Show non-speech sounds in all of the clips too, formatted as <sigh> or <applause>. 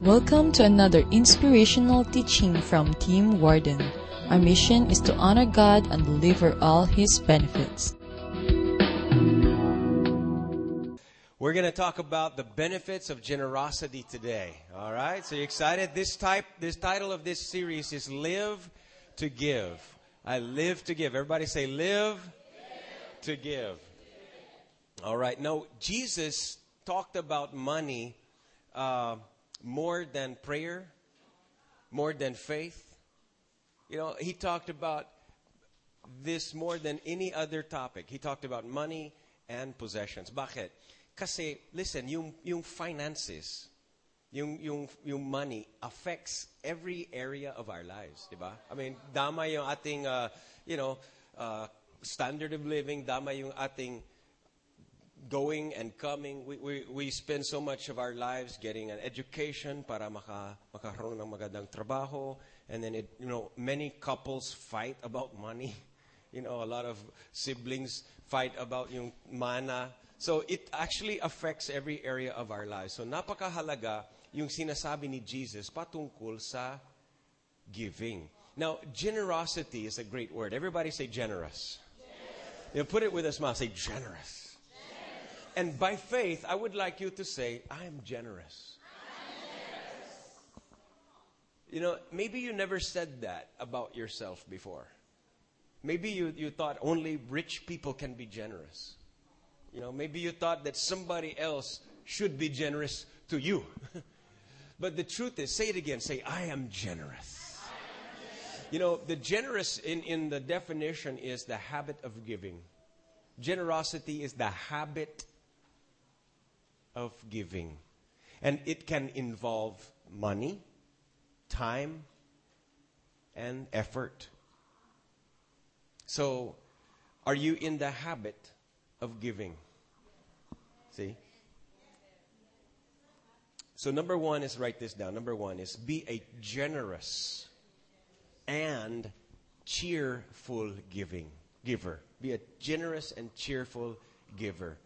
Welcome to another inspirational teaching from Team Warden. Our mission is to honor God and deliver all His benefits. We're going to talk about the benefits of generosity today. All right? So you excited? This type this title of this series is Live to Give. I live to give. Everybody say live, to give. All right. Now, Jesus talked about money uh, more than prayer, more than faith. You know, he talked about this more than any other topic. He talked about money and possessions. Bakit? Kasi, listen, yung, yung finances, yung, yung, yung money affects every area of our lives, di ba? I mean, dama yung ating, uh, you know, uh, standard of living, dama yung ating going and coming. We, we, we spend so much of our lives getting an education para maka, makaroon ng magandang trabaho. And then, it, you know, many couples fight about money. <laughs> You know, a lot of siblings fight about yung mana. So it actually affects every area of our lives. So napakahalaga yung sinasabi ni Jesus patungkol sa giving. Now, generosity is a great word. Everybody say generous. generous. You know, put it with a smile. Say generous. Generous. And by faith, I would like you to say, I am generous. You know, maybe you never said that about yourself before. Maybe you, you thought only rich people can be generous. You know, maybe you thought that somebody else should be generous to you. <laughs> but the truth is, say it again, say, I am generous. You know, the generous in, in the definition is the habit of giving. Generosity is the habit of giving. And it can involve money, time, and effort. So, are you in the habit of giving? See? So, number one is write this down. Number one is be a generous and cheerful giving giver. Be a generous and cheerful giver.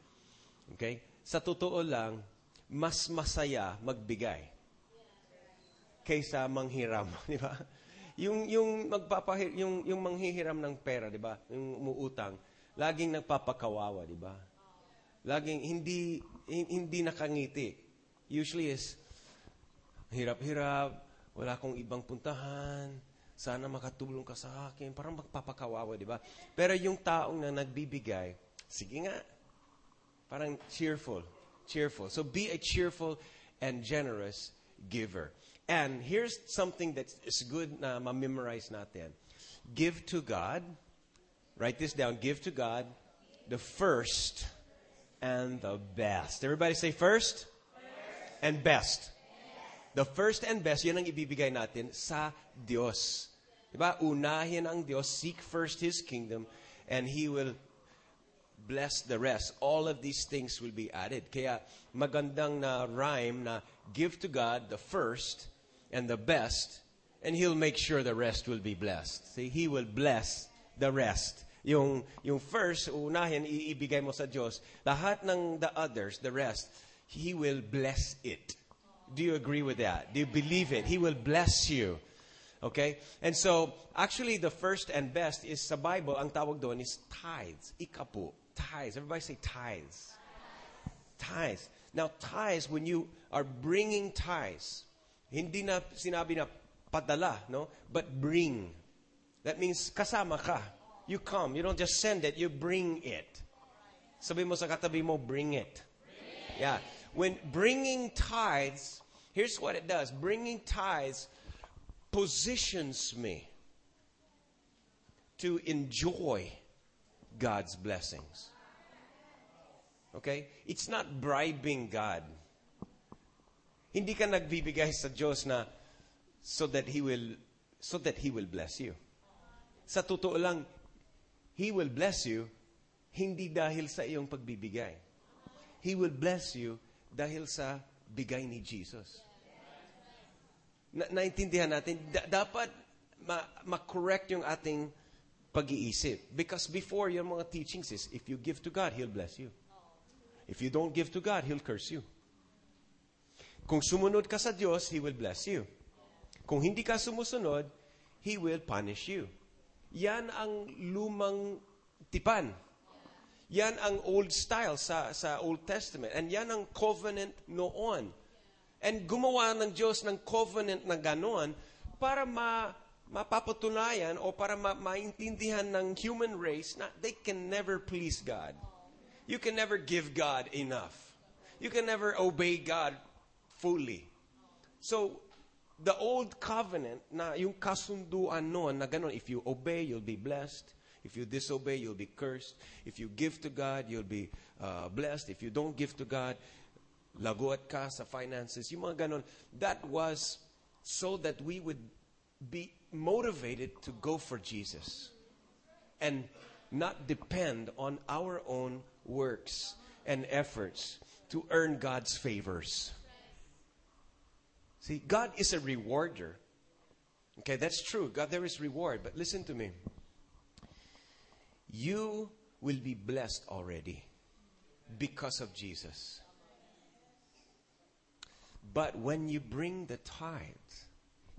Okay? Sa totoo lang, mas masaya magbigay kaysa manghiram, <laughs> di ba? Yung yung magpapahir yung yung manghihiram ng pera, di ba? Yung umuutang, laging nagpapakawawa, di ba? Laging hindi hindi nakangiti. Usually is hirap-hirap, wala akong ibang puntahan, sana makatulong ka sa akin, parang magpapakawawa, di ba? Pero yung taong na nagbibigay, sige nga, parang cheerful, cheerful. So be a cheerful and generous giver. And here's something that is good na ma-memorize natin. Give to God, write this down, give to God the first and the best. Everybody say first, first. and best. The first and best, yun ang ibibigay natin sa Diyos. Diba? Unahin ang Diyos, seek first His kingdom, and He will bless the rest. All of these things will be added. Kaya magandang na rhyme na give to God the first and the best, and He'll make sure the rest will be blessed. See, He will bless the rest. Yung, yung first, unahin, iibigay mo sa Diyos. Lahat ng the others, the rest, He will bless it. Do you agree with that? Do you believe it? He will bless you. Okay? And so, actually, the first and best is sa Bible, ang tawag doon is tithes. Ikapu. Tithes. Everybody say tithes. Tithes. Now, tithes, when you are bringing tithes, hindi na sinabi na padala, no? But bring. That means kasama ka. You come. You don't just send it, you bring it. Sabi mo sa katabi mo, bring it. Yeah. When bringing tithes, here's what it does. Bringing tithes positions me to enjoy God's blessings. Okay? It's not bribing God. Hindi ka nagbibigay sa Diyos na so that He will so that He will bless you. Sa totoo lang, He will bless you hindi dahil sa iyong pagbibigay. He will bless you dahil sa bigay ni Jesus. Na, naintindihan natin, da, dapat ma, ma-correct yung ating pag-iisip. Because before, yung mga teachings is, if you give to God, He'll bless you. If you don't give to God, He'll curse you. Kung sumunod ka sa Diyos, He will bless you. Kung hindi ka sumusunod, He will punish you. Yan ang lumang tipan. Yan ang old style sa, sa Old Testament. And yan ang covenant noon. And gumawa ng Diyos ng covenant na ganoon para ma, mapapatunayan o para ma, maintindihan ng human race na they can never please God. You can never give God enough. You can never obey God fully. So, the old covenant na yung kasunduan noon na ganun, if you obey, you'll be blessed. If you disobey, you'll be cursed. If you give to God, you'll be uh, blessed. If you don't give to God, laguat ka sa finances. Yung mga ganun. That was so that we would be motivated to go for Jesus. And not depend on our own works and efforts to earn God's favors. See, God is a rewarder. Okay, that's true. God, there is reward. But listen to me. You will be blessed already because of Jesus. But when you bring the tithes,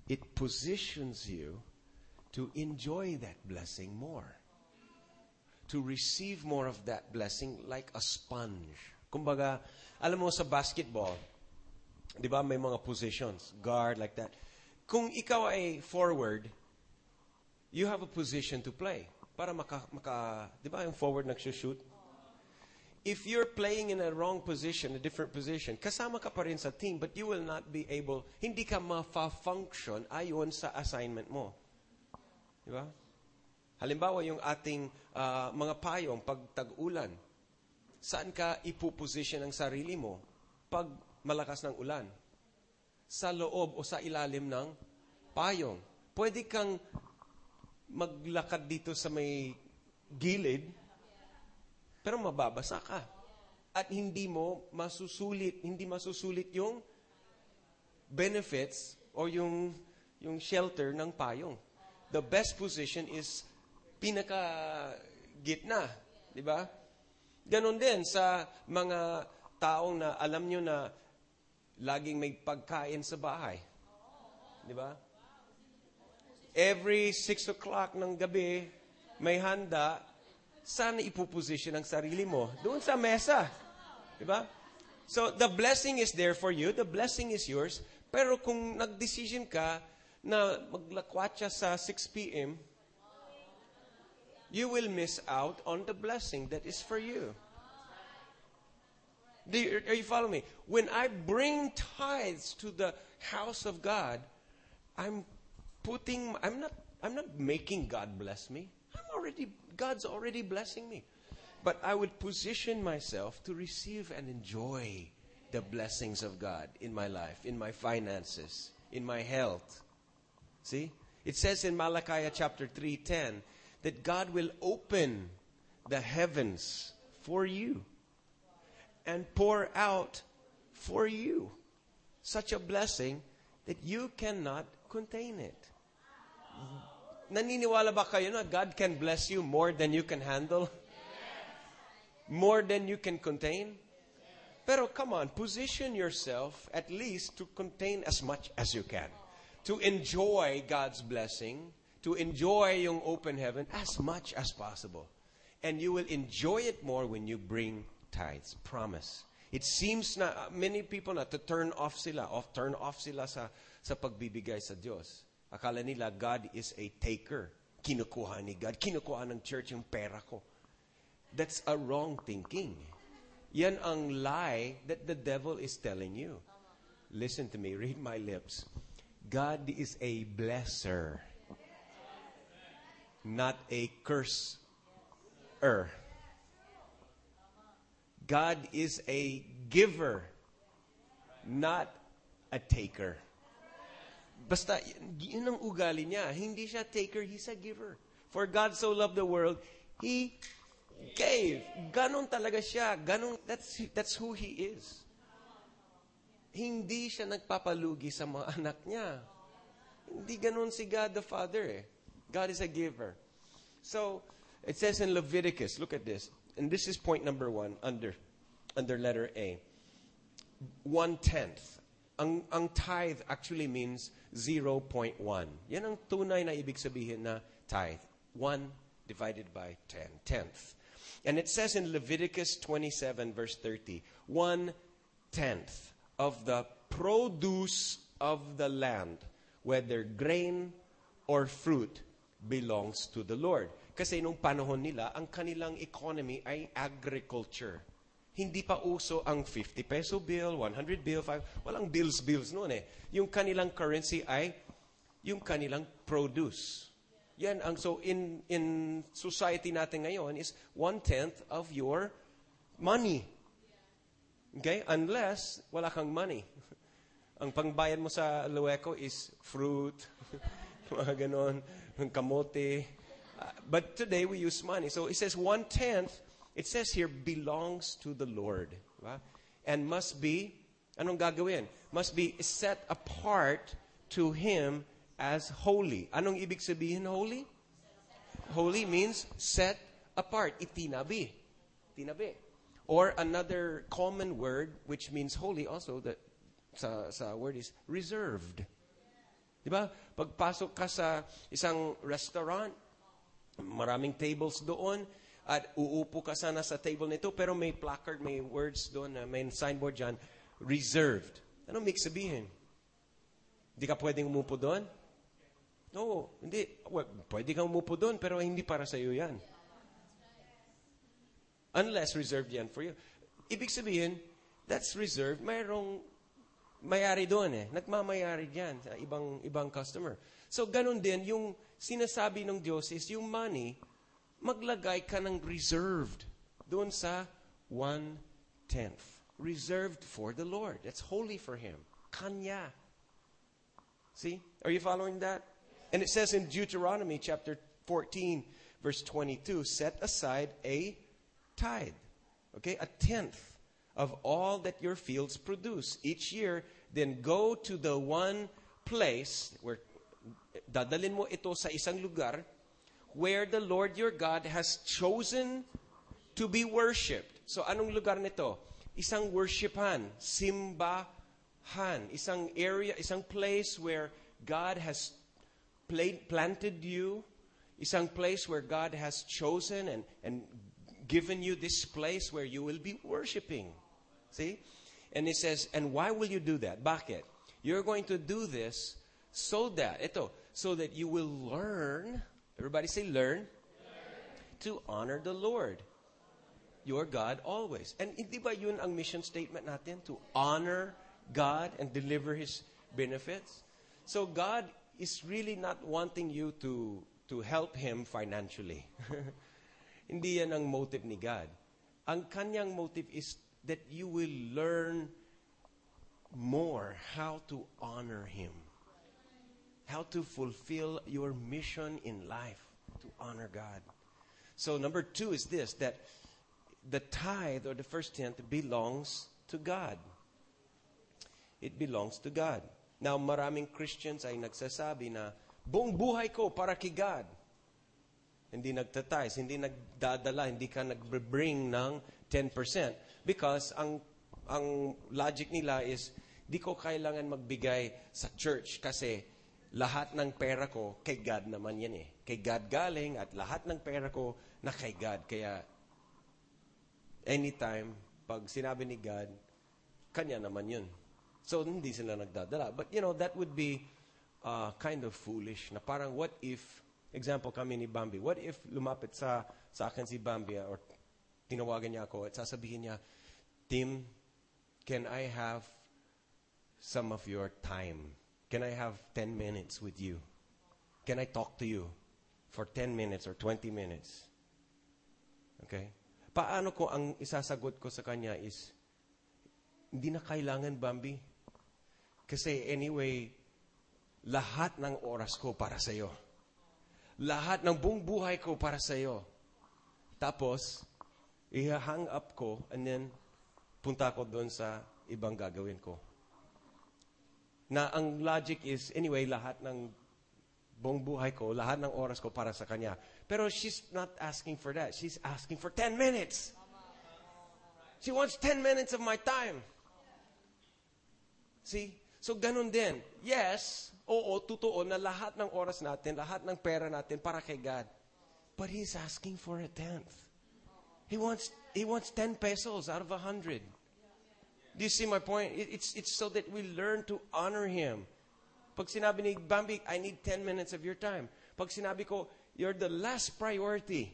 it positions you to enjoy that blessing more. To receive more of that blessing like a sponge. Kumbaga, alam mo sa basketball, di ba may mga positions, guard like that. Kung ikaw ay forward, you have a position to play. Para maka, maka di ba yung forward nagsushoot? If you're playing in a wrong position, a different position, kasama ka pa rin sa team, but you will not be able, hindi ka ma-function ayon sa assignment mo. Di ba? Halimbawa, yung ating uh, mga payong pag tag-ulan, saan ka ipuposition ang sarili mo pag malakas ng ulan? Sa loob o sa ilalim ng payong. Pwede kang maglakad dito sa may gilid, pero mababasa ka. At hindi mo masusulit, hindi masusulit yung benefits o yung, yung shelter ng payong. The best position is pinaka gitna, di ba? Ganon din sa mga taong na alam nyo na laging may pagkain sa bahay. Di ba? Every 6 o'clock ng gabi, may handa, saan ipuposition ang sarili mo? Doon sa mesa. Di ba? So, the blessing is there for you. The blessing is yours. Pero kung nag-decision ka na maglakwatsa sa 6 p.m., you will miss out on the blessing that is for you. You, are you following me? When I bring tithes to the house of God, I'm putting, I'm not, I'm not making God bless me. I'm already, God's already blessing me. But I would position myself to receive and enjoy the blessings of God in my life, in my finances, in my health. See? It says in Malachi chapter 3:10 that God will open the heavens for you and pour out for you such a blessing that you cannot contain it. Naniniwala ba kayo na God can bless you more than you can handle? More than you can contain? Pero come on, position yourself at least to contain as much as you can. To enjoy God's blessing, to enjoy yung open heaven as much as possible. And you will enjoy it more when you bring tithes. Promise. It seems na uh, many people na to turn off sila, off turn off sila sa sa pagbibigay sa Diyos. Akala nila God is a taker. Kinukuha ni God, kinukuha ng church yung pera ko. That's a wrong thinking. Yan ang lie that the devil is telling you. Listen to me, read my lips. God is a blesser, not a curser. God is a giver, not a taker. Basta, yun ang ugali niya. Hindi siya taker, he's a giver. For God so loved the world, He gave. Ganon talaga siya. Ganon, that's, that's who He is. Hindi siya nagpapalugi sa mga <laughs> anak niya. Hindi ganon si God the Father eh. God is a giver. So, it says in Leviticus, look at this. And this is point number one under, under letter A. One tenth ang, ang tithe actually means 0.1. Yan ang tunay na ibig sabihin na tithe. 1 divided by 10, tenth. And it says in Leviticus 27 verse 30, one tenth of the produce of the land, whether grain or fruit, belongs to the Lord. Kasi nung panahon nila, ang kanilang economy ay agriculture. Hindi pa uso ang 50 peso bill, 100 bill, 5, walang bills bills noon eh. Yung kanilang currency ay yung kanilang produce. Yan ang so in in society natin ngayon is one tenth of your money. Okay? Unless wala kang money. <laughs> ang pangbayad mo sa Lueco is fruit, <laughs> mga ganon, kamote. Uh, but today we use money. So it says one tenth it says here, belongs to the Lord. And must be, anong gagawin? Must be set apart to Him as holy. Anong ibig sabihin holy? Holy means set apart. Itinabi. Tinabi. Or another common word which means holy also, that sa, sa word is reserved. Diba? Pagpasok ka sa isang restaurant, maraming tables doon, at uupo ka sana sa table nito, pero may placard, may words doon, may signboard dyan, reserved. Ano make sabihin? Hindi ka pwedeng umupo doon? No, hindi. Well, pwede kang umupo doon, pero hindi para sa iyo yan. Unless reserved yan for you. Ibig sabihin, that's reserved. Mayroong mayari doon eh. Nagmamayari diyan sa ibang ibang customer. So ganun din yung sinasabi ng Diyos is yung money maglagay ka ng reserved doon sa one-tenth. Reserved for the Lord. That's holy for Him. Kanya. See? Are you following that? And it says in Deuteronomy chapter 14, verse 22, set aside a tithe. Okay? A tenth of all that your fields produce each year. Then go to the one place where dadalin mo ito sa isang lugar where the Lord your God has chosen to be worshipped. So anong lugar nito? Isang worshipan, simbahan, isang area, isang place where God has played, planted you, isang place where God has chosen and, and given you this place where you will be worshiping. See? And he says, and why will you do that? Bakit? You're going to do this so that, ito, so that you will learn Everybody say, learn. learn. To honor the Lord, your God always. And hindi ba yun ang mission statement natin? To honor God and deliver His benefits? So God is really not wanting you to, to help Him financially. <laughs> hindi yan ang motive ni God. Ang kanyang motive is that you will learn more how to honor Him how to fulfill your mission in life to honor God. So, number two is this that the tithe or the first tenth belongs to God. It belongs to God. Now, maraming Christians ay nagsasabi na, buong buhay ko para kay God. Hindi nagtatize, hindi nagdadala, hindi ka nag-bring ng 10%. Because ang, ang logic nila is, di ko kailangan magbigay sa church kasi lahat ng pera ko, kay God naman yan eh. Kay God galing at lahat ng pera ko na kay God. Kaya, anytime, pag sinabi ni God, kanya naman yun. So, hindi sila nagdadala. But, you know, that would be uh, kind of foolish. Na parang, what if, example kami ni Bambi, what if lumapit sa, sa akin si Bambi or tinawagan niya ako at sasabihin niya, Tim, can I have some of your time? Can I have 10 minutes with you? Can I talk to you for 10 minutes or 20 minutes? Okay? Paano ko ang isasagot ko sa kanya is, hindi na kailangan, Bambi. Kasi anyway, lahat ng oras ko para sa iyo. Lahat ng buong buhay ko para sa iyo. Tapos, i-hang up ko and then punta ko doon sa ibang gagawin ko na ang logic is, anyway, lahat ng buong buhay ko, lahat ng oras ko para sa kanya. Pero she's not asking for that. She's asking for 10 minutes. She wants 10 minutes of my time. See? So ganun din. Yes, oo, totoo na lahat ng oras natin, lahat ng pera natin para kay God. But He's asking for a tenth. He wants, he wants 10 pesos out of a 100. Do you see my point? It's, it's so that we learn to honor Him. Pag sinabi ni Bambi, I need 10 minutes of your time. Pag sinabi ko, you're the last priority.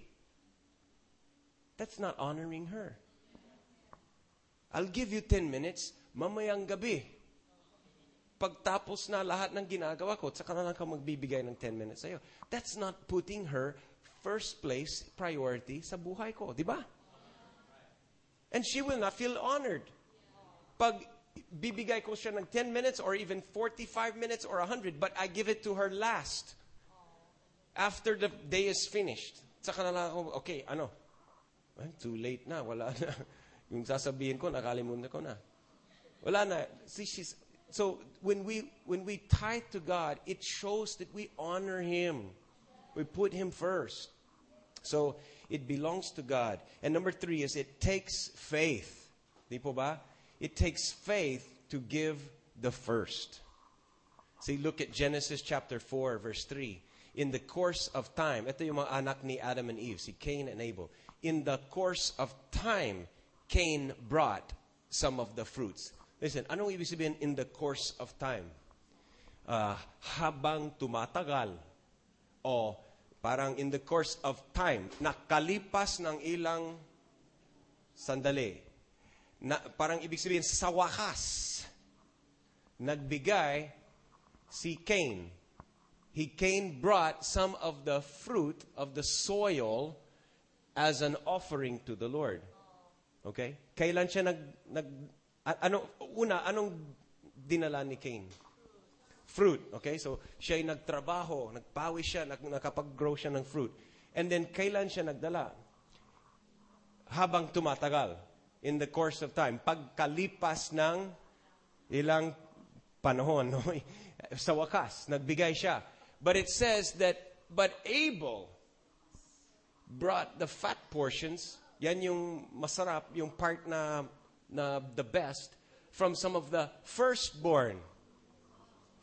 That's not honoring her. I'll give you 10 minutes, mamayang gabi. Pagtapos na lahat ng ginagawa ko, saka na lang ka magbibigay ng 10 minutes sa'yo. That's not putting her first place priority sa buhay ko. Di ba? And she will not feel honored. Pag bibigay ko siya ng 10 minutes or even 45 minutes or 100, but I give it to her last. After the day is finished. Saka na lang ako, okay, ano? Ay, too late na, wala na. <laughs> Yung sasabihin ko, nakalimutan ko na. Wala na. See, she's, so when we when we tithe to God, it shows that we honor Him. We put Him first. So it belongs to God. And number three is it takes faith. Di po ba? It takes faith to give the first. See, look at Genesis chapter 4, verse 3. In the course of time, ito yung mga anak ni Adam and Eve, si Cain and Abel. In the course of time, Cain brought some of the fruits. Listen, anong ibig sabihin in the course of time? Ah, habang tumatagal. O parang in the course of time, nakalipas ng ilang sandali. Na, parang ibig sabihin, sa wakas, nagbigay si Cain. He Cain brought some of the fruit of the soil as an offering to the Lord. Okay? Kailan siya nag, nag ano, una, anong dinala ni Cain? Fruit. Okay? So, siya ay nagtrabaho, nagpawis siya, nag, nakapag-grow siya ng fruit. And then, kailan siya nagdala? Habang tumatagal. In the course of time. Pagkalipas ng ilang panahon, no? <laughs> sa wakas, nagbigay siya. But it says that, but Abel brought the fat portions, yan yung masarap, yung part na, na the best, from some of the firstborn.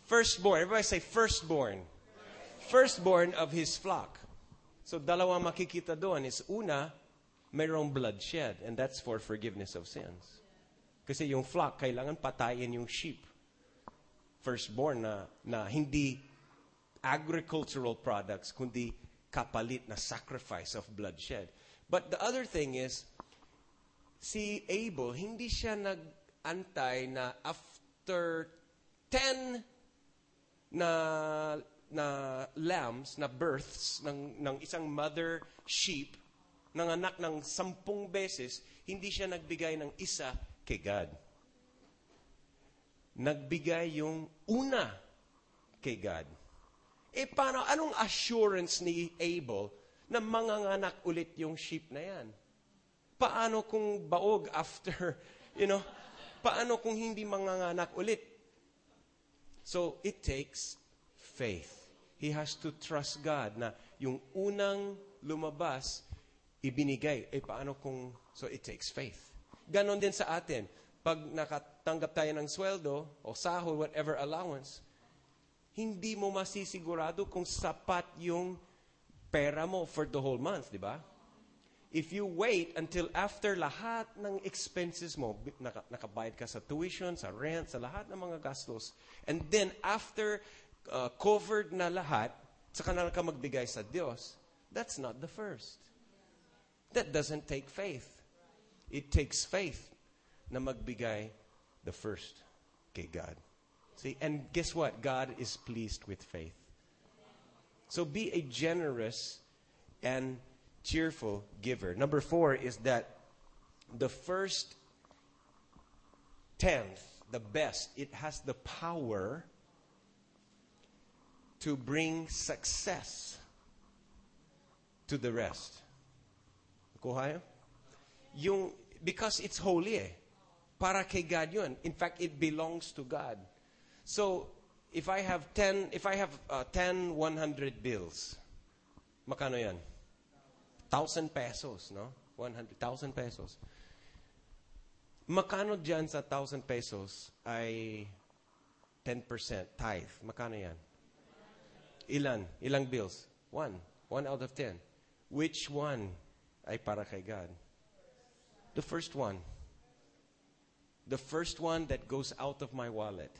Firstborn. Everybody say firstborn. Firstborn of his flock. So dalawa makikita doon is una, mayroong bloodshed, and that's for forgiveness of sins. Kasi yung flock, kailangan patayin yung sheep. Firstborn na, na hindi agricultural products, kundi kapalit na sacrifice of bloodshed. But the other thing is, si Abel, hindi siya nag-antay na after 10 na na lambs, na births ng, ng isang mother sheep, ng anak ng sampung beses, hindi siya nagbigay ng isa kay God. Nagbigay yung una kay God. Eh, paano, anong assurance ni Abel na manganganak ulit yung sheep na yan? Paano kung baog after, you know, paano kung hindi manganganak ulit? So, it takes faith. He has to trust God na yung unang lumabas, ibinigay. Eh, paano kung, so it takes faith. Ganon din sa atin. Pag nakatanggap tayo ng sweldo o sahod, whatever allowance, hindi mo masisigurado kung sapat yung pera mo for the whole month, di ba? If you wait until after lahat ng expenses mo, naka, nakabayad ka sa tuition, sa rent, sa lahat ng mga gastos, and then after uh, covered na lahat, saka na ka magbigay sa Diyos, that's not the first. That doesn't take faith. It takes faith na magbigay the first kay God. See, and guess what? God is pleased with faith. So be a generous and cheerful giver. Number four is that the first tenth, the best, it has the power to bring success to the rest. Kuha yun? Yung, because it's holy eh. Para kay God yun. In fact, it belongs to God. So, if I have 10, if I have uh, 10 100 bills, makano yan? 1,000 pesos, no? 100,000 pesos. Makano dyan sa 1,000 pesos ay 10% tithe. Makano yan? Ilan? Ilang bills? One. One out of ten. Which one ay para kay God? The first one. The first one that goes out of my wallet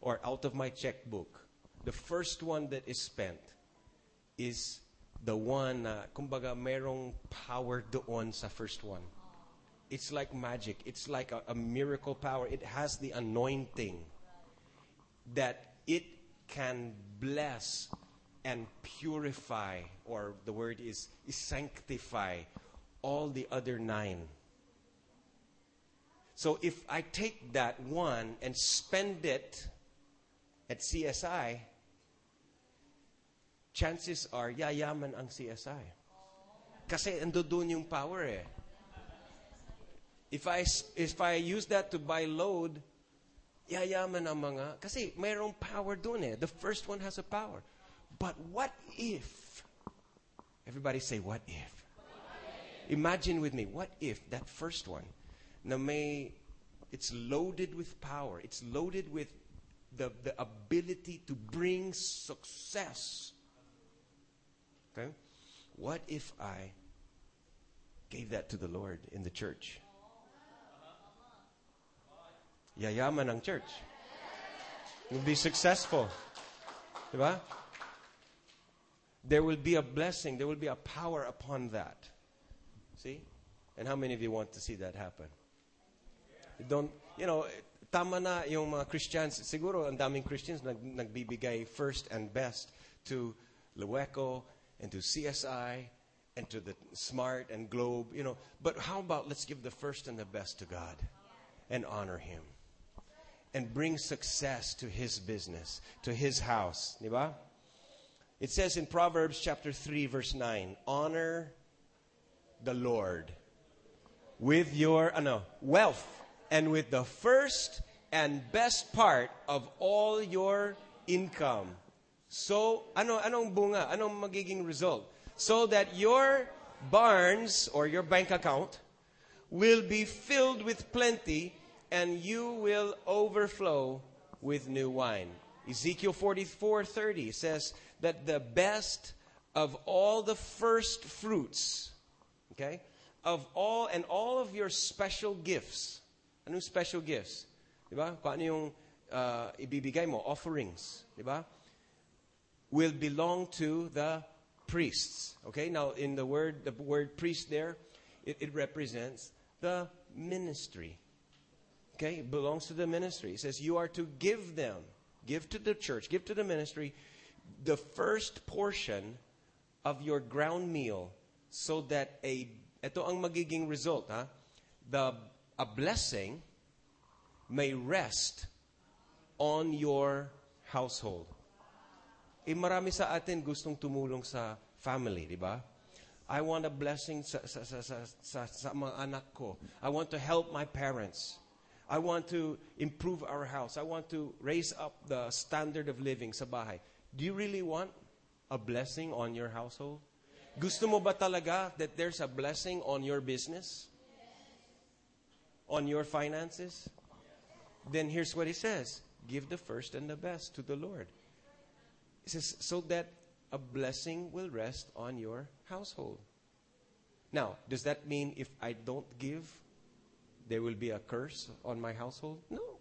or out of my checkbook. The first one that is spent is the one na, kumbaga, merong power doon sa first one. It's like magic. It's like a, a miracle power. It has the anointing that it can bless and purify, or the word is, sanctify all the other nine. So if I take that one and spend it at CSI, chances are yayaman ang CSI. Kasi ando yung power eh. If I, if I use that to buy load, yayaman ang mga, kasi mayroong power doon eh. The first one has a power. But what if, everybody say, what if? Imagine with me, what if that first one, na may, it's loaded with power, it's loaded with the, the ability to bring success. Okay? What if I gave that to the Lord in the church? Yayaman ang church. You'll be successful. Diba? There will be a blessing. There will be a power upon that. See? And how many of you want to see that happen? Don't, you know, tama na yung mga Christians. Siguro ang daming Christians nag, nagbibigay first and best to Lueco and to CSI and to the Smart and Globe, you know. But how about let's give the first and the best to God and honor Him and bring success to His business, to His house. Diba? It says in Proverbs chapter 3 verse 9, honor the Lord with your uh, ano, wealth and with the first and best part of all your income. So, ano anong bunga? Anong magiging result? So that your barns or your bank account will be filled with plenty and you will overflow with new wine. Ezekiel 44:30 says that the best of all the first fruits, okay? Of all and all of your special gifts. Anong special gifts? 'Di ba? Kung ano yung uh, ibibigay mo, offerings, 'di ba? Will belong to the priests. Okay? Now in the word the word priest there, it, it represents the ministry. Okay? It belongs to the ministry. It says you are to give them, give to the church, give to the ministry the first portion of your ground meal so that a ito ang magiging result ha the a blessing may rest on your household. Eh marami sa atin gustong tumulong sa family, di ba? I want a blessing sa, sa, sa, sa, sa, sa mga anak ko. I want to help my parents. I want to improve our house. I want to raise up the standard of living sa bahay. Do you really want a blessing on your household? Gusto mo ba talaga that there's a blessing on your business? On your finances? Then here's what he says Give the first and the best to the Lord. He says, so that a blessing will rest on your household. Now, does that mean if I don't give, there will be a curse on my household? No.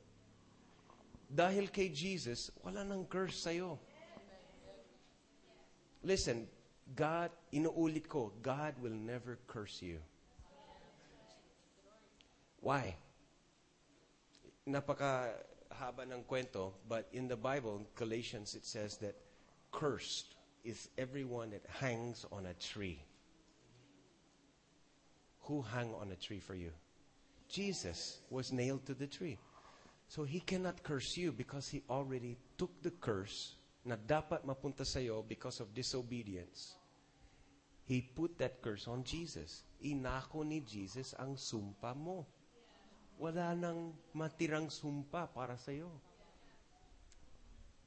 Dahil kay Jesus, wala nang curse sa'yo. Listen, God, inuulit ko, God will never curse you. Why? Napaka haba ng kwento, but in the Bible, in Galatians, it says that cursed is everyone that hangs on a tree. Who hung on a tree for you? Jesus was nailed to the tree. So he cannot curse you because he already took the curse na dapat mapunta sa'yo because of disobedience. He put that curse on Jesus. Inako ni Jesus ang sumpa mo. Wala nang matirang sumpa para sa'yo.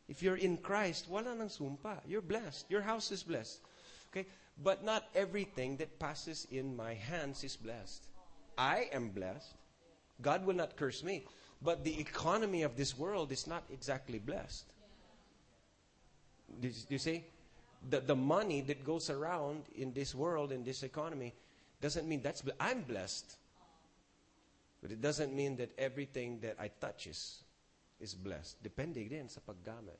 If you're in Christ, wala nang sumpa. You're blessed. Your house is blessed. Okay? But not everything that passes in my hands is blessed. I am blessed. God will not curse me. But the economy of this world is not exactly blessed. Do you- see? The, the money that goes around in this world, in this economy, doesn't mean that's, I'm blessed. But it doesn't mean that everything that I touch is, blessed. Depende din sa paggamit.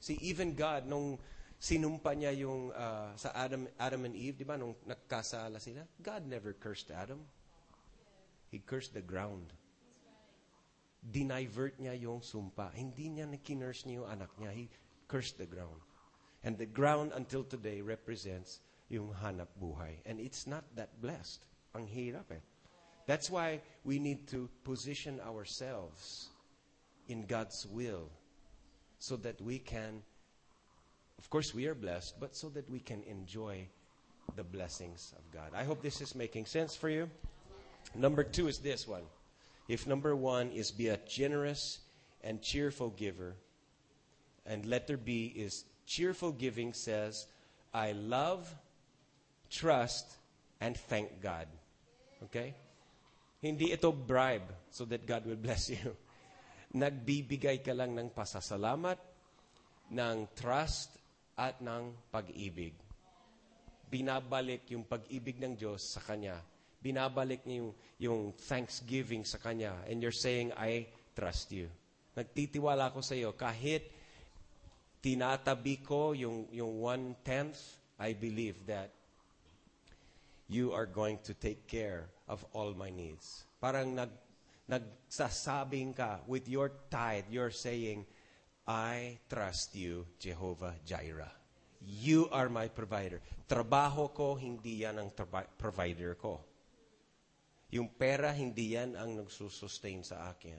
See, even God, nung sinumpa niya yung uh, sa Adam, Adam and Eve, di ba, nung nagkasala sila, God never cursed Adam. He cursed the ground. Dinivert niya yung sumpa. Hindi niya nakinurse niya yung anak niya. He cursed the ground. And the ground until today represents yung hanap buhay. And it's not that blessed. Ang hirap eh. That's why we need to position ourselves in God's will so that we can, of course, we are blessed, but so that we can enjoy the blessings of God. I hope this is making sense for you. Number two is this one. If number one is be a generous and cheerful giver, and letter B is cheerful giving says, I love, trust, and thank God. Okay? Hindi ito bribe so that God will bless <laughs> you. Nagbibigay ka lang ng pasasalamat, ng trust, at ng pag-ibig. Binabalik yung pag-ibig ng Diyos sa Kanya. Binabalik niya yung, yung thanksgiving sa Kanya. And you're saying, I trust you. Nagtitiwala ko sa iyo. Kahit tinatabi ko yung, yung one-tenth, I believe that you are going to take care of all my needs. Parang nag, nagsasabing ka, with your tithe, you're saying, I trust you, Jehovah Jireh. You are my provider. Trabaho ko, hindi yan ang traba- provider ko. Yung pera, hindi yan ang nagsusustain sa akin.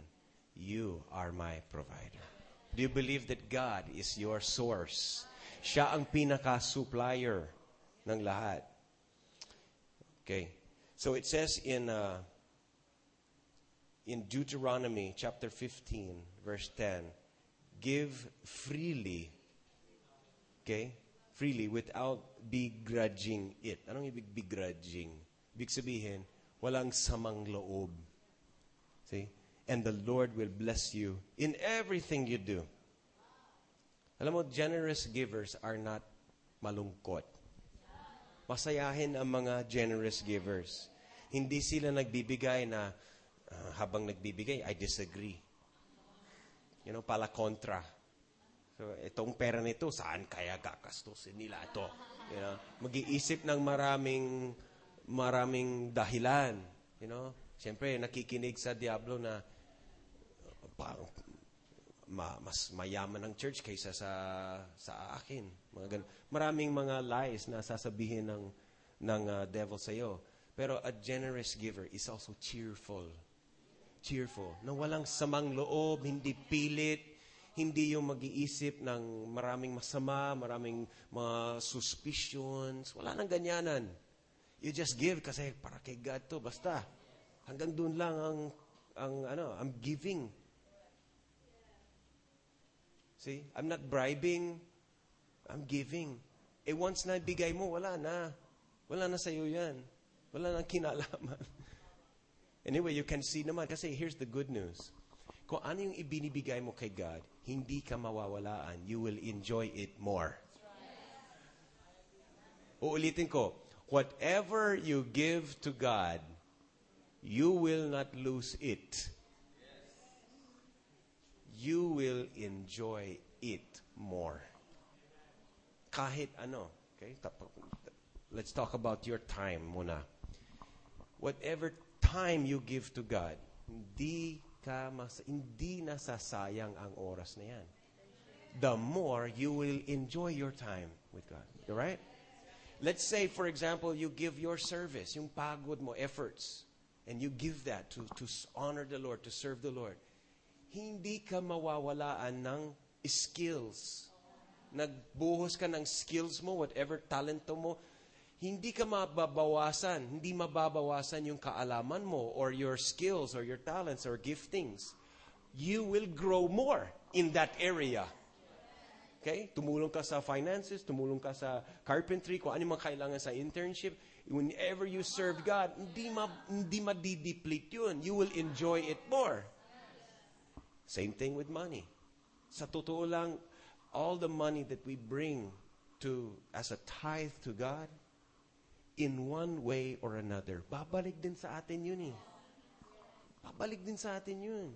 You are my provider. Do you believe that God is your source? Siya ang pinaka-supplier ng lahat. Okay. So it says in uh, in Deuteronomy chapter 15 verse 10, give freely. Okay? Freely without begrudging it. Anong ibig begrudging? Ibig sabihin, walang samang loob. See? And the Lord will bless you in everything you do. Alam mo, generous givers are not malungkot. Masayahin ang mga generous givers. Hindi sila nagbibigay na ah, habang nagbibigay, I disagree. You know, pala kontra. So, itong pera nito, saan kaya gagastusin nila ito? You know, mag-iisip ng maraming maraming dahilan. You know, siyempre, nakikinig sa Diablo na pa, ma, mas mayaman ng church kaysa sa sa akin. Mga ganun. Maraming mga lies na sasabihin ng ng uh, devil sa. Pero a generous giver is also cheerful. Cheerful. Na walang samang loob, hindi pilit, hindi yung mag-iisip ng maraming masama, maraming mga suspicions. Wala nang ganyanan. You just give kasi para kay God to. Basta. Hanggang doon lang ang, ang ano, I'm giving. See? I'm not bribing. I'm giving. Eh once na bigay mo, wala na. Wala na sa'yo yan. Wala na kinalaman. <laughs> Anyway, you can see naman. Kasi here's the good news. Kung ano yung ibinibigay mo kay God, hindi ka mawawalaan. You will enjoy it more. Uulitin ko. Whatever you give to God, you will not lose it. You will enjoy it more. Kahit ano. Okay? Let's talk about your time muna. Whatever time you give to God, hindi ka mas, hindi nasasayang ang oras na yan. The more you will enjoy your time with God. Right? Let's say, for example, you give your service, yung pagod mo, efforts, and you give that to, to honor the Lord, to serve the Lord. Hindi ka mawawalaan ng skills. Nagbuhos ka ng skills mo, whatever talento mo, hindi ka mababawasan, hindi mababawasan yung kaalaman mo or your skills or your talents or giftings. You will grow more in that area. Okay? Tumulong ka sa finances, tumulong ka sa carpentry, kung ano yung kailangan sa internship. Whenever you serve God, hindi, ma, hindi madideplete yun. You will enjoy it more. Same thing with money. Sa totoo lang, all the money that we bring to as a tithe to God, in one way or another, babalik din sa atin yun eh. Babalik din sa atin yun.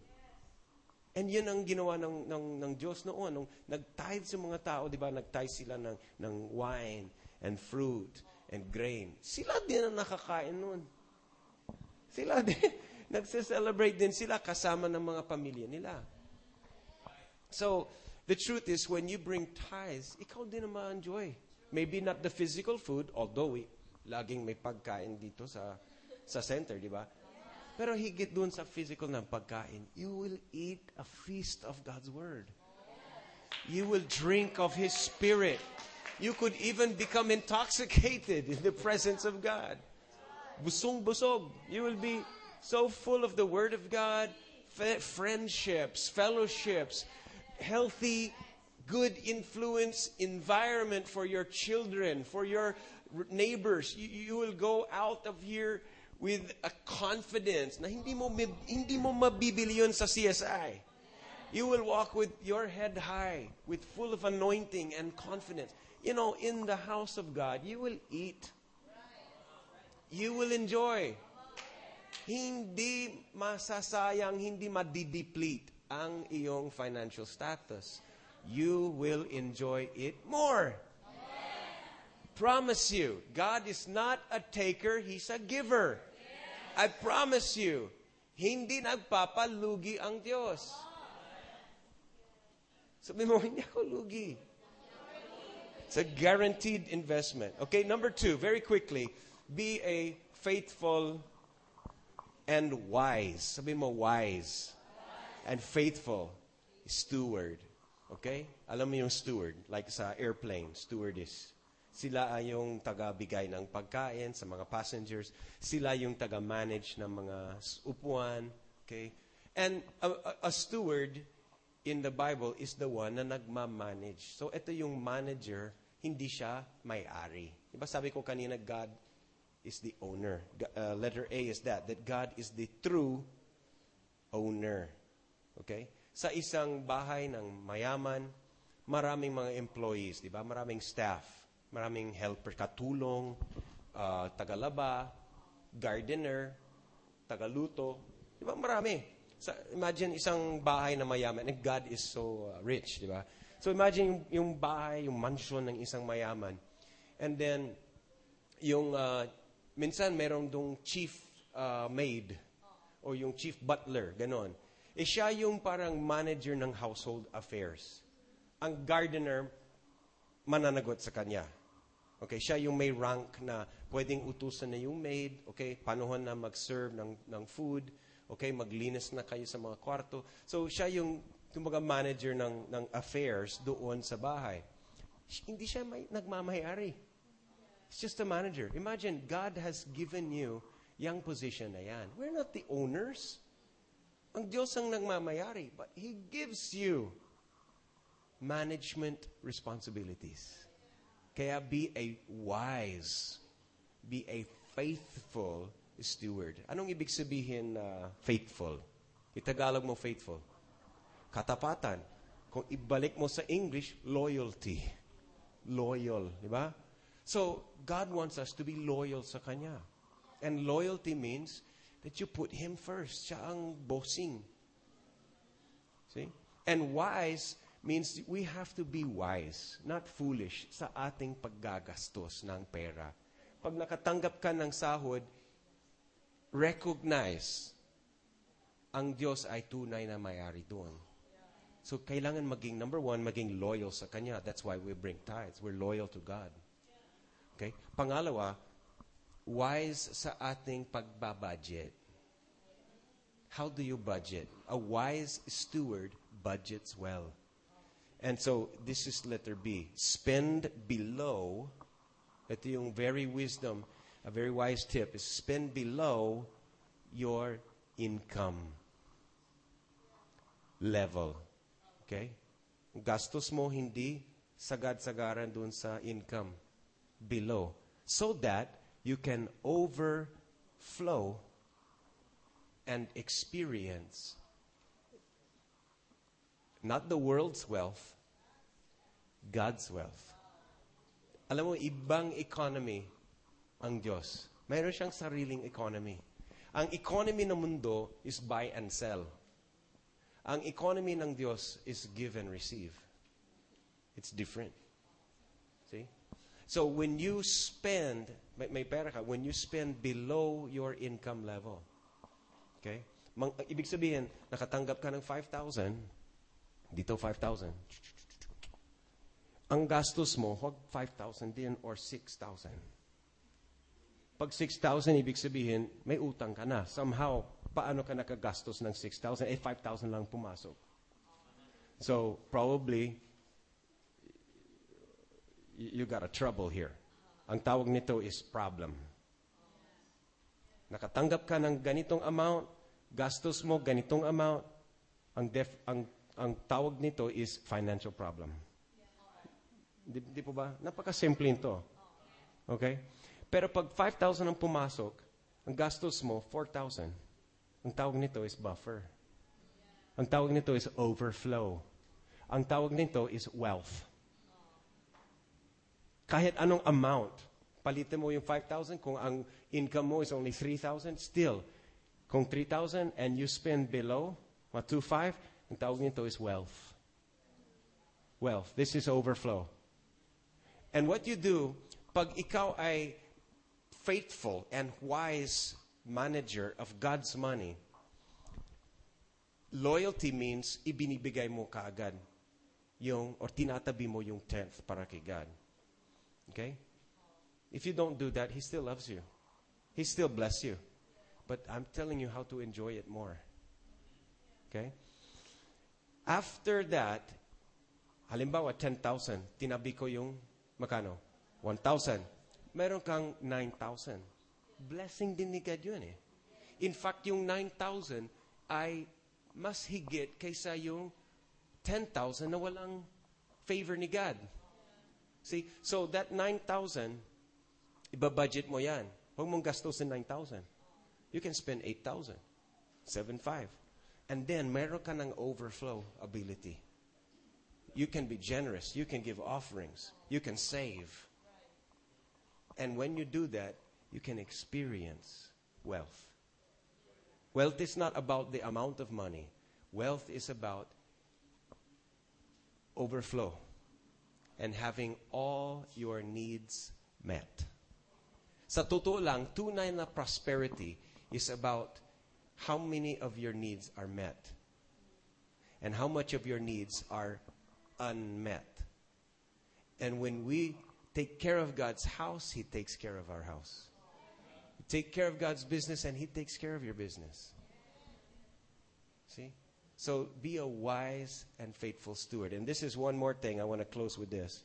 And yun ang ginawa ng, ng, ng Diyos noon. Nung nag-tithe sa mga tao, di ba, nag-tithe sila ng, ng wine and fruit and grain. Sila din ang nakakain noon. Sila <laughs> din. Nagse-celebrate din sila kasama ng mga pamilya nila. So, the truth is, when you bring tithes, ikaw din ang ma-enjoy. Maybe not the physical food, although we, laging may pagkain dito sa, sa center, di ba? Pero higit dun sa physical ng pagkain, you will eat a feast of God's Word. You will drink of His Spirit. You could even become intoxicated in the presence of God. Busong busog. You will be so full of the Word of God, friendships, fellowships, healthy, good influence environment for your children, for your neighbors. You, you will go out of here with a confidence na hindi mo, hindi mo mabibili yun sa CSI. You will walk with your head high, with full of anointing and confidence. You know, in the house of God, you will eat. You will enjoy. Hindi masasayang, hindi madideplete ang iyong financial status. You will enjoy it more. Promise you, God is not a taker, He's a giver. I promise you, hindi nagpapalugi ang Diyos. Sabi mo, <laughs> hindi ako lugi. It's a guaranteed investment. Okay, number two, very quickly, be a faithful and wise. Sabi mo, wise. And faithful steward. Okay? Alam mo yung steward, like sa airplane, stewardess. Sila ay yung taga-bigay ng pagkain sa mga passengers. Sila yung taga-manage ng mga upuan. Okay? And a, a, a steward in the Bible is the one na nagma-manage. So ito yung manager, hindi siya may-ari. Diba sabi ko kanina, God is the owner. Uh, letter A is that, that God is the true owner. Okay? Sa isang bahay ng mayaman, maraming mga employees, di ba? Maraming staff maraming helper, katulong, uh, tagalaba, gardener, tagaluto. Di ba? Marami. Sa, imagine isang bahay na mayaman. And God is so uh, rich, di ba? So imagine yung, yung bahay, yung mansion ng isang mayaman. And then, yung, uh, minsan merong dong chief uh, maid o yung chief butler, ganon. Eh siya yung parang manager ng household affairs. Ang gardener, mananagot sa kanya. Okay, siya yung may rank na pwedeng utusan na yung maid, okay, panuhan na mag-serve ng, ng food, okay, maglinis na kayo sa mga kwarto. So, siya yung, kumbaga, manager ng, ng affairs doon sa bahay. Hindi siya may, nagmamayari. It's just a manager. Imagine, God has given you yung position na yan. We're not the owners. Ang Diyos ang nagmamayari, but He gives you management responsibilities. Kaya be a wise, be a faithful steward. Anong ibig sabihin na uh, faithful? Itagalog mo faithful. Katapatan. Kung ibalik mo sa English, loyalty. Loyal, di ba? So, God wants us to be loyal sa Kanya. And loyalty means that you put Him first. Siya ang bossing. See? And wise means we have to be wise, not foolish, sa ating paggagastos ng pera. Pag nakatanggap ka ng sahod, recognize ang Diyos ay tunay na may-ari doon. So, kailangan maging, number one, maging loyal sa Kanya. That's why we bring tithes. We're loyal to God. Okay? Pangalawa, wise sa ating pagbabudget. How do you budget? A wise steward budgets well. And so, this is letter B. Spend below, ito yung very wisdom, a very wise tip, is spend below your income level. Okay? Gastos mo hindi sagad-sagaran dun sa income. Below. So that you can overflow and experience Not the world's wealth, God's wealth. Alam mo, ibang economy ang Diyos. Mayroon siyang sariling economy. Ang economy ng mundo is buy and sell. Ang economy ng Diyos is give and receive. It's different. See? So when you spend, may, may pera ka, when you spend below your income level, okay? Mang, ibig sabihin, nakatanggap ka ng 5,000, dito 5,000. Ang gastos mo, huwag 5,000 din or 6,000. Pag 6,000, ibig sabihin, may utang ka na. Somehow, paano ka nakagastos ng 6,000? Eh, 5,000 lang pumasok. So, probably, you got a trouble here. Ang tawag nito is problem. Nakatanggap ka ng ganitong amount, gastos mo ganitong amount, ang, def, ang, ang tawag nito is financial problem. Di, di po ba? Nito. Okay? Pero pag 5,000 ang pumasok, ang gastos mo, 4,000. Ang tawag nito is buffer. Ang tawag nito is overflow. Ang tawag nito is wealth. Kahit anong amount, palitin mo yung 5,000, kung ang income mo is only 3,000, still, kung 3,000 and you spend below, what, 2,500, ang is wealth. Wealth. This is overflow. And what you do, pag ikaw ay faithful and wise manager of God's money, loyalty means ibinibigay mo kaagad yung, or tinatabi mo yung tenth para kay God. Okay? If you don't do that, He still loves you. He still bless you. But I'm telling you how to enjoy it more. Okay? After that, halimbawa 10,000, tinabi ko yung Makano? 1,000. Meron kang 9,000. Blessing din ni God yun eh. In fact, yung 9,000 ay mas higit kaysa yung 10,000 na walang favor ni God. See? So that 9,000, ibabudget mo yan. Huwag mong gastusin 9,000. You can spend 8,000, 7,500. And then, meron ka ng overflow ability. You can be generous. You can give offerings. You can save. And when you do that, you can experience wealth. Wealth is not about the amount of money. Wealth is about overflow and having all your needs met. Sa totoo lang, tunay na prosperity is about how many of your needs are met and how much of your needs are unmet. And when we take care of God's house, He takes care of our house. You take care of God's business, and He takes care of your business. See? So be a wise and faithful steward. And this is one more thing. I want to close with this.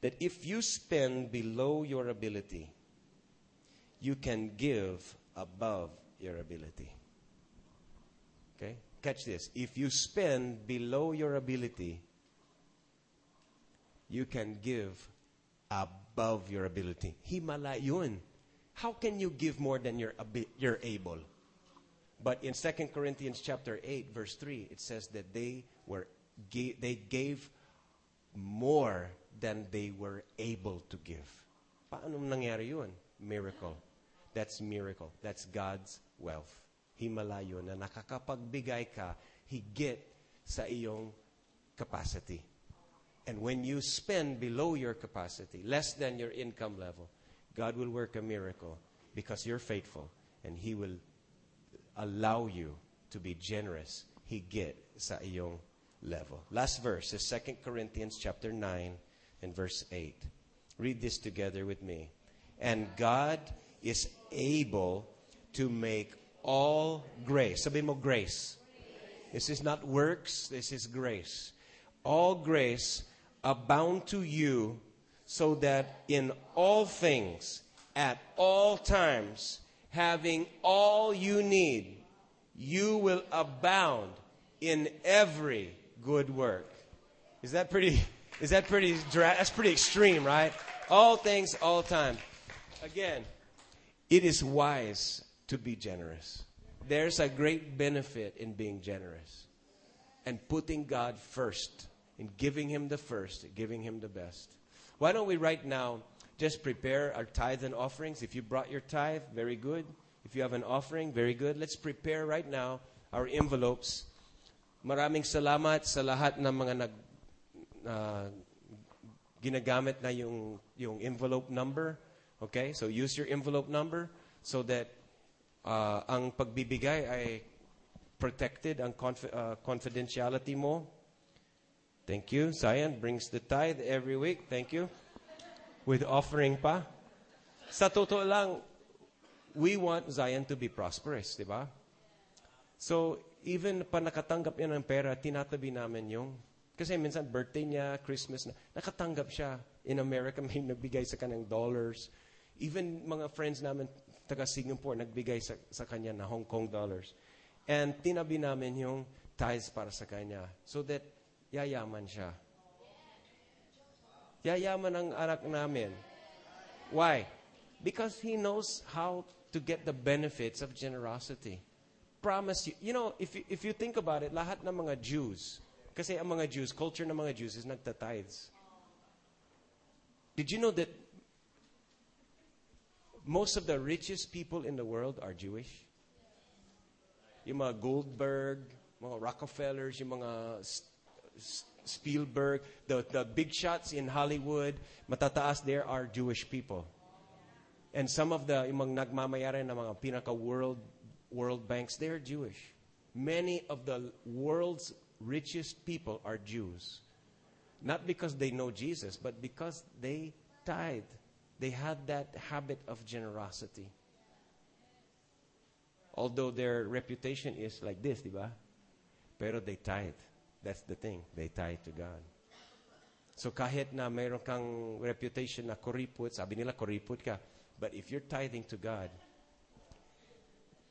That if you spend below your ability, you can give above your ability. Okay? Catch this. If you spend below your ability, you can give above your ability. Himala yun. How can you give more than you're, you're able? But in 2 Corinthians chapter 8 verse 3 it says that they were they gave more than they were able to give. Paano nangyari yun? Miracle. That's miracle. That's God's wealth. Himala na nakakapagbigay ka higit sa iyong capacity. And when you spend below your capacity, less than your income level, God will work a miracle because you're faithful and He will allow you to be generous higit sa iyong level. Last verse is 2 Corinthians chapter 9 and verse 8. Read this together with me. And God is able to make all grace. Sabi mo grace. This is not works, this is grace. All grace abound to you so that in all things, at all times, having all you need, you will abound in every good work. Is that pretty, is that pretty, that's pretty extreme, right? All things, all time. Again, it is wise to be generous. There's a great benefit in being generous. and putting God first, in giving Him the first, giving Him the best. Why don't we right now just prepare our tithe and offerings? If you brought your tithe, very good. If you have an offering, very good. Let's prepare right now our envelopes. Maraming salamat sa lahat ng mga nag uh, ginagamit na yung yung envelope number. Okay? So use your envelope number so that uh, ang pagbibigay ay protected ang conf- uh, confidentiality mo. Thank you. Zion brings the tithe every week. Thank you. With offering pa. Sa totoo lang, we want Zion to be prosperous, di ba? So, even pa nakatanggap niya ng pera, tinatabi namin yung, kasi minsan birthday niya, Christmas na, nakatanggap siya. In America, <laughs> may nagbigay sa kanyang dollars. Even mga friends namin, taga Singapore, nagbigay sa, sa kanya na Hong Kong dollars. And tinabi namin yung tithes para sa kanya. So that, yayaman siya. Yayaman ang anak namin. Why? Because he knows how to get the benefits of generosity. Promise you. You know, if you, if you think about it, lahat ng mga Jews, kasi ang mga Jews, culture ng mga Jews is nagta-tithes. Did you know that most of the richest people in the world are Jewish? Yung mga Goldberg, mga Rockefellers, yung mga Spielberg, the, the big shots in Hollywood, matataas there are Jewish people. And some of the yung mga nagmamayari ng mga pinaka world world banks, they're Jewish. Many of the world's richest people are Jews. Not because they know Jesus, but because they tithe. They had that habit of generosity. Although their reputation is like this, diba? Pero they tithe. That's the thing. They tithe to God. So kahit na mayroon kang reputation na kuriput, sabi nila kuriput ka, but if you're tithing to God,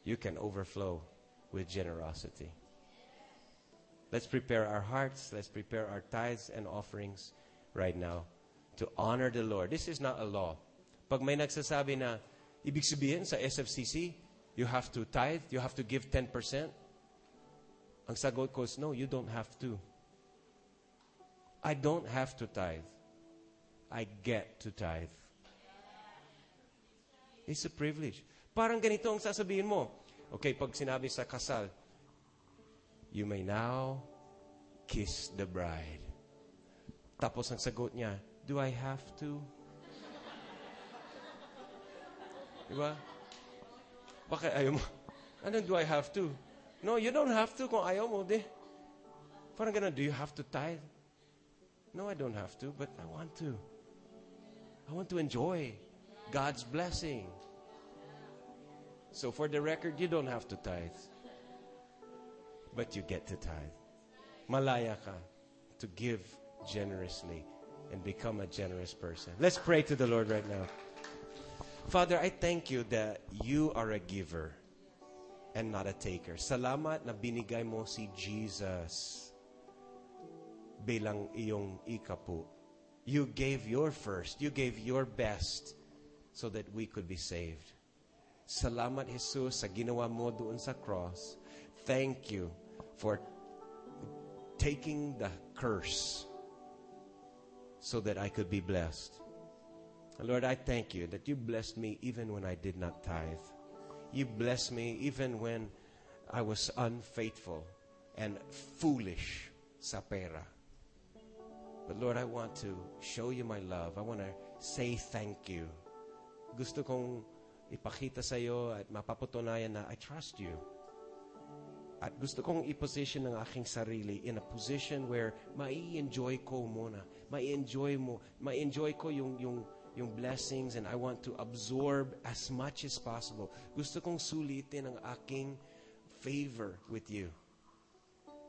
you can overflow with generosity. Let's prepare our hearts, let's prepare our tithes and offerings right now to honor the Lord. This is not a law. Pag may nagsasabi na, ibig sabihin sa SFCC, you have to tithe, you have to give 10%. Ang sagot ko is, no, you don't have to. I don't have to tithe. I get to tithe. It's a privilege. Parang ganito ang sasabihin mo. Okay, pag sinabi sa kasal, you may now kiss the bride. Tapos ang sagot niya, do I have to? Diba? Bakit ayaw mo? Ano do I have to? No, you don't have to kung ayaw mo, di. Parang ganun, do you have to tithe? No, I don't have to, but I want to. I want to enjoy God's blessing. So for the record, you don't have to tithe. But you get to tithe. Malaya ka to give generously and become a generous person. Let's pray to the Lord right now. Father, I thank you that you are a giver and not a taker. Salamat na binigay mo si Jesus bilang iyong ikapu. You gave your first. You gave your best so that we could be saved. Salamat, Jesus, sa ginawa mo doon sa cross. Thank you for taking the curse so that I could be blessed. Lord, I thank you that you blessed me even when I did not tithe. You blessed me even when I was unfaithful and foolish sapera. But Lord, I want to show you my love. I want to say thank you. Gusto kong ipakita sa iyo at mapapatunayan na I trust you. At gusto kong i-position ng aking sarili in a position where mai-enjoy ko muna. Mai-enjoy mo, mai-enjoy ko yung, yung, yung blessings and I want to absorb as much as possible. Gusto kong sulitin ang aking favor with you.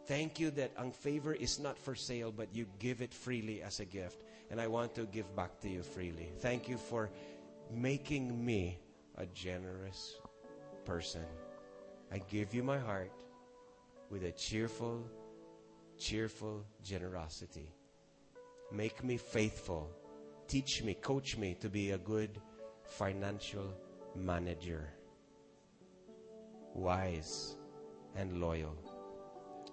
Thank you that ang favor is not for sale, but you give it freely as a gift. And I want to give back to you freely. Thank you for making me a generous person. I give you my heart with a cheerful, cheerful generosity. Make me faithful. Teach me, coach me to be a good financial manager. Wise and loyal.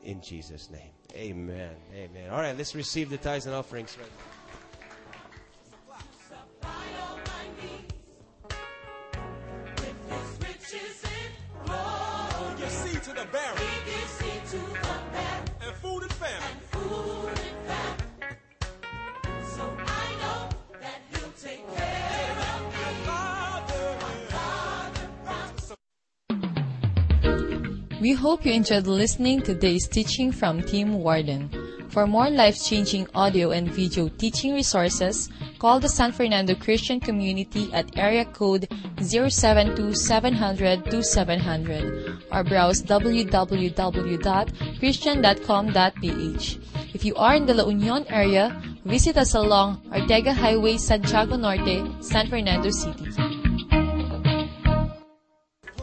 In Jesus' name. Amen. Amen. All right, let's receive the tithes and offerings. Right Give seed We hope you enjoyed listening to today's teaching from Team Warden. For more life-changing audio and video teaching resources, call the San Fernando Christian Community at area code 072-700-2700 or browse www.christian.com.ph. If you are in the La Union area, visit us along Ortega Highway, Santiago Norte, San Fernando City.